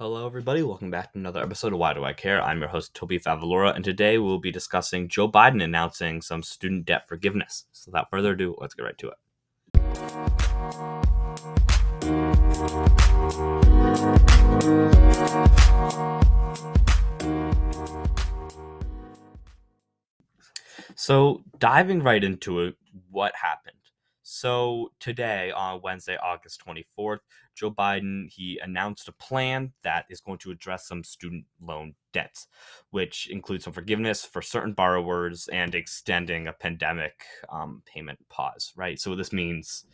Hello, everybody. Welcome back to another episode of Why Do I Care? I'm your host, Toby Favalora, and today we'll be discussing Joe Biden announcing some student debt forgiveness. So, without further ado, let's get right to it. So, diving right into it, what happened? So, today on Wednesday, August 24th, Joe Biden he announced a plan that is going to address some student loan debts, which includes some forgiveness for certain borrowers and extending a pandemic um, payment pause. Right. So, this means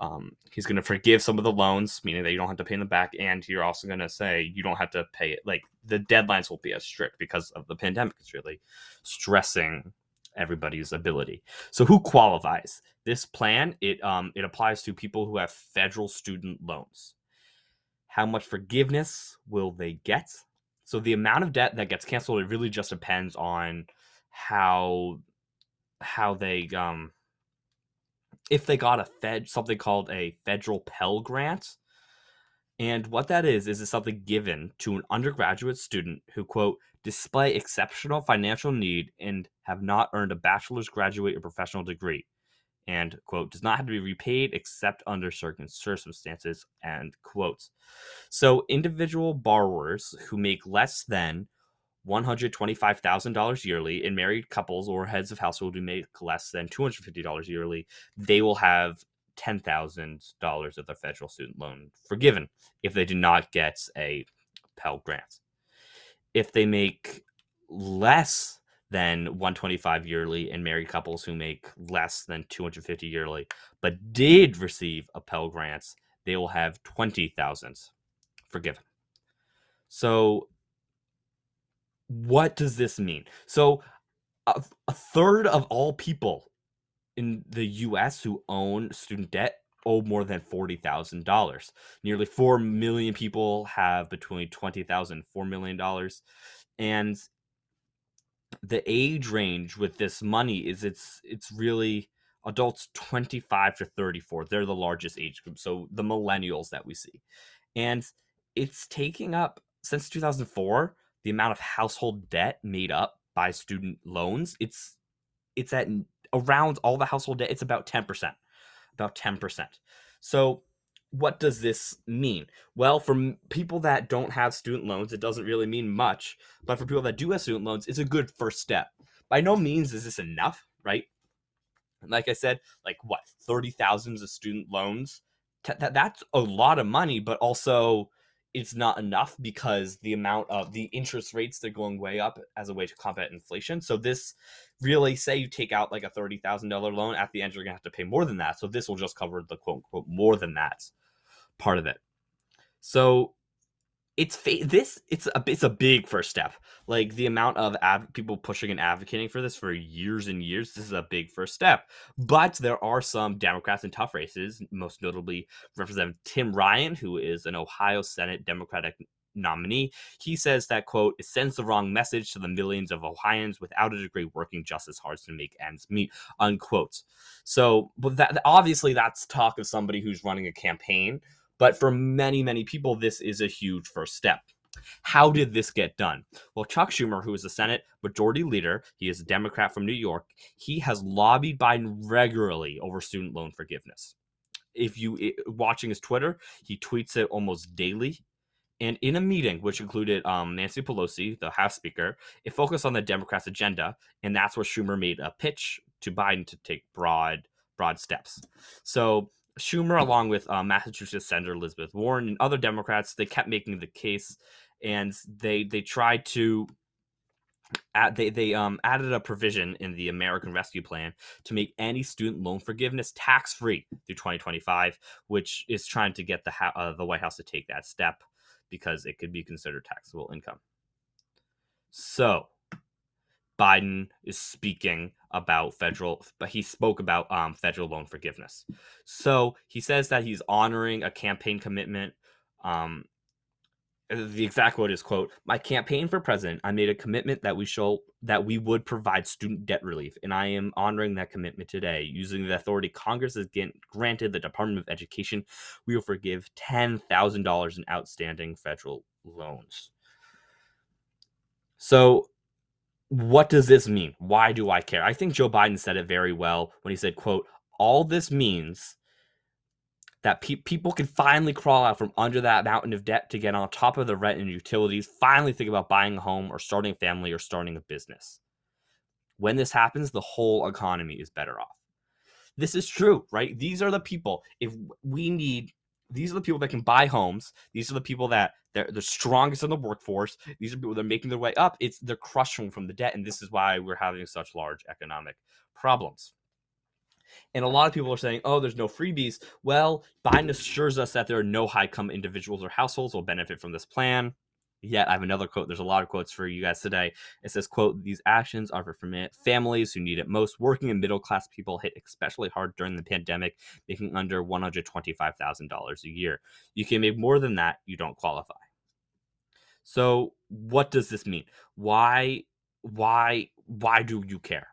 um, he's going to forgive some of the loans, meaning that you don't have to pay them back, and you're also going to say you don't have to pay it. Like the deadlines won't be as strict because of the pandemic. It's really stressing everybody's ability. So who qualifies? This plan it um it applies to people who have federal student loans. How much forgiveness will they get? So the amount of debt that gets canceled it really just depends on how how they um if they got a fed something called a federal Pell grant. And what that is is it's something given to an undergraduate student who quote display exceptional financial need and have not earned a bachelor's, graduate, or professional degree, and quote does not have to be repaid except under certain circumstances and quotes. So individual borrowers who make less than $125,000 yearly and married couples or heads of household who make less than $250 yearly, they will have $10,000 of their federal student loan forgiven if they do not get a Pell Grant. If they make less than 125 yearly and married couples who make less than 250 yearly but did receive a Pell Grant, they will have 20,000 forgiven. So what does this mean? So a, a third of all people in the US who own student debt owe more than $40,000. Nearly 4 million people have between $20,000 and $4 million. And the age range with this money is it's it's really adults 25 to 34. They're the largest age group. So the millennials that we see. And it's taking up since 2004 the amount of household debt made up by student loans. It's it's at around all the household debt, it's about 10%. About 10%. So, what does this mean? Well, for people that don't have student loans, it doesn't really mean much. But for people that do have student loans, it's a good first step. By no means is this enough, right? Like I said, like what, 30,000 of student loans? That's a lot of money, but also it's not enough because the amount of the interest rates they're going way up as a way to combat inflation. So this really say you take out like a thirty thousand dollar loan at the end you're gonna have to pay more than that. So this will just cover the quote unquote more than that part of it. So it's fa- this it's a it's a big first step. Like the amount of people pushing and advocating for this for years and years, this is a big first step. But there are some Democrats in tough races, most notably Representative Tim Ryan, who is an Ohio Senate Democratic nominee. He says that quote it sends the wrong message to the millions of Ohioans without a degree working just as hard to make ends meet. Unquote. So, but that obviously that's talk of somebody who's running a campaign but for many, many people, this is a huge first step. How did this get done? Well, Chuck Schumer, who is the Senate Majority Leader, he is a Democrat from New York, he has lobbied Biden regularly over student loan forgiveness. If you watching his Twitter, he tweets it almost daily. And in a meeting, which included um, Nancy Pelosi, the House Speaker, it focused on the Democrats' agenda, and that's where Schumer made a pitch to Biden to take broad, broad steps. So Schumer, along with uh, Massachusetts Senator Elizabeth Warren and other Democrats, they kept making the case, and they they tried to add, they they um added a provision in the American Rescue Plan to make any student loan forgiveness tax free through 2025, which is trying to get the uh, the White House to take that step because it could be considered taxable income. So Biden is speaking about federal, but he spoke about um, federal loan forgiveness. So he says that he's honoring a campaign commitment. Um, uh, the exact quote is quote my campaign for president i made a commitment that we shall that we would provide student debt relief and i am honoring that commitment today using the authority congress has granted the department of education we will forgive $10000 in outstanding federal loans so what does this mean why do i care i think joe biden said it very well when he said quote all this means that pe- people can finally crawl out from under that mountain of debt to get on top of the rent and utilities, finally think about buying a home or starting a family or starting a business. When this happens, the whole economy is better off. This is true, right? These are the people. If we need, these are the people that can buy homes. These are the people that they're the strongest in the workforce. These are people that are making their way up. It's they're crushing from the debt, and this is why we're having such large economic problems. And a lot of people are saying, oh, there's no freebies. Well, Biden assures us that there are no high income individuals or households will benefit from this plan. Yet I have another quote. There's a lot of quotes for you guys today. It says, quote, these actions are for families who need it most. Working and middle class people hit especially hard during the pandemic, making under $125,000 a year. You can make more than that, you don't qualify. So what does this mean? Why why why do you care?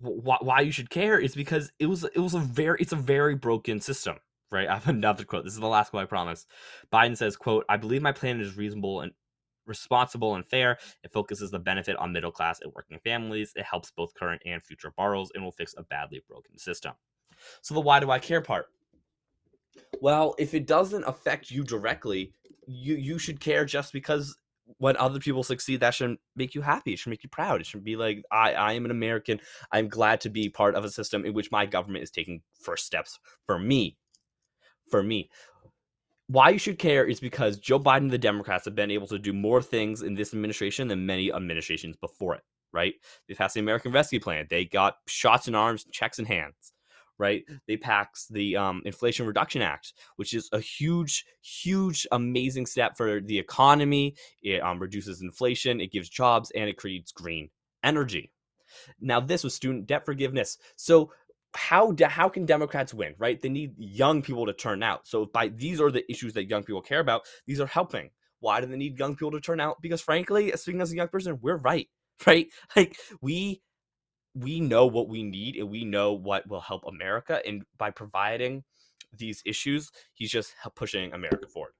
why, why you should care is because it was it was a very it's a very broken system right i have another quote this is the last quote i promise biden says quote i believe my plan is reasonable and responsible and fair it focuses the benefit on middle class and working families it helps both current and future borrowers and will fix a badly broken system so the why do i care part well if it doesn't affect you directly you you should care just because when other people succeed, that should make you happy. It should make you proud. It should be like, I, I am an American. I'm glad to be part of a system in which my government is taking first steps for me. For me. Why you should care is because Joe Biden and the Democrats have been able to do more things in this administration than many administrations before it, right? They passed the American Rescue Plan. They got shots in arms, checks in hands right? They passed the um, Inflation Reduction Act, which is a huge, huge, amazing step for the economy. It um, reduces inflation, it gives jobs, and it creates green energy. Now, this was student debt forgiveness. So, how de- how can Democrats win? Right? They need young people to turn out. So, by these are the issues that young people care about. These are helping. Why do they need young people to turn out? Because, frankly, speaking as a young person, we're right. Right? Like we we know what we need and we know what will help America. And by providing these issues, he's just pushing America forward.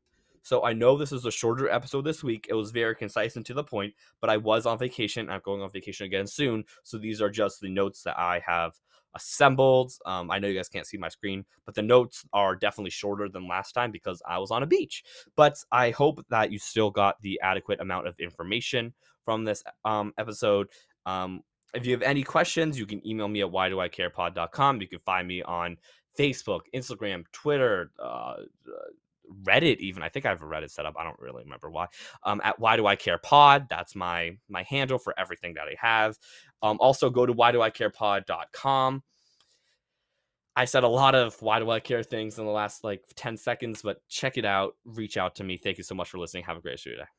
So I know this is a shorter episode this week. It was very concise and to the point, but I was on vacation. I'm going on vacation again soon. So these are just the notes that I have assembled. Um, I know you guys can't see my screen, but the notes are definitely shorter than last time because I was on a beach. But I hope that you still got the adequate amount of information from this um, episode. Um, if you have any questions, you can email me at why do I care pod.com. You can find me on Facebook, Instagram, Twitter, uh, Reddit, even. I think I have a Reddit set up. I don't really remember why. Um, at why do I care pod. That's my my handle for everything that I have. Um, also go to why do I said a lot of why do I care things in the last like 10 seconds, but check it out. Reach out to me. Thank you so much for listening. Have a great day.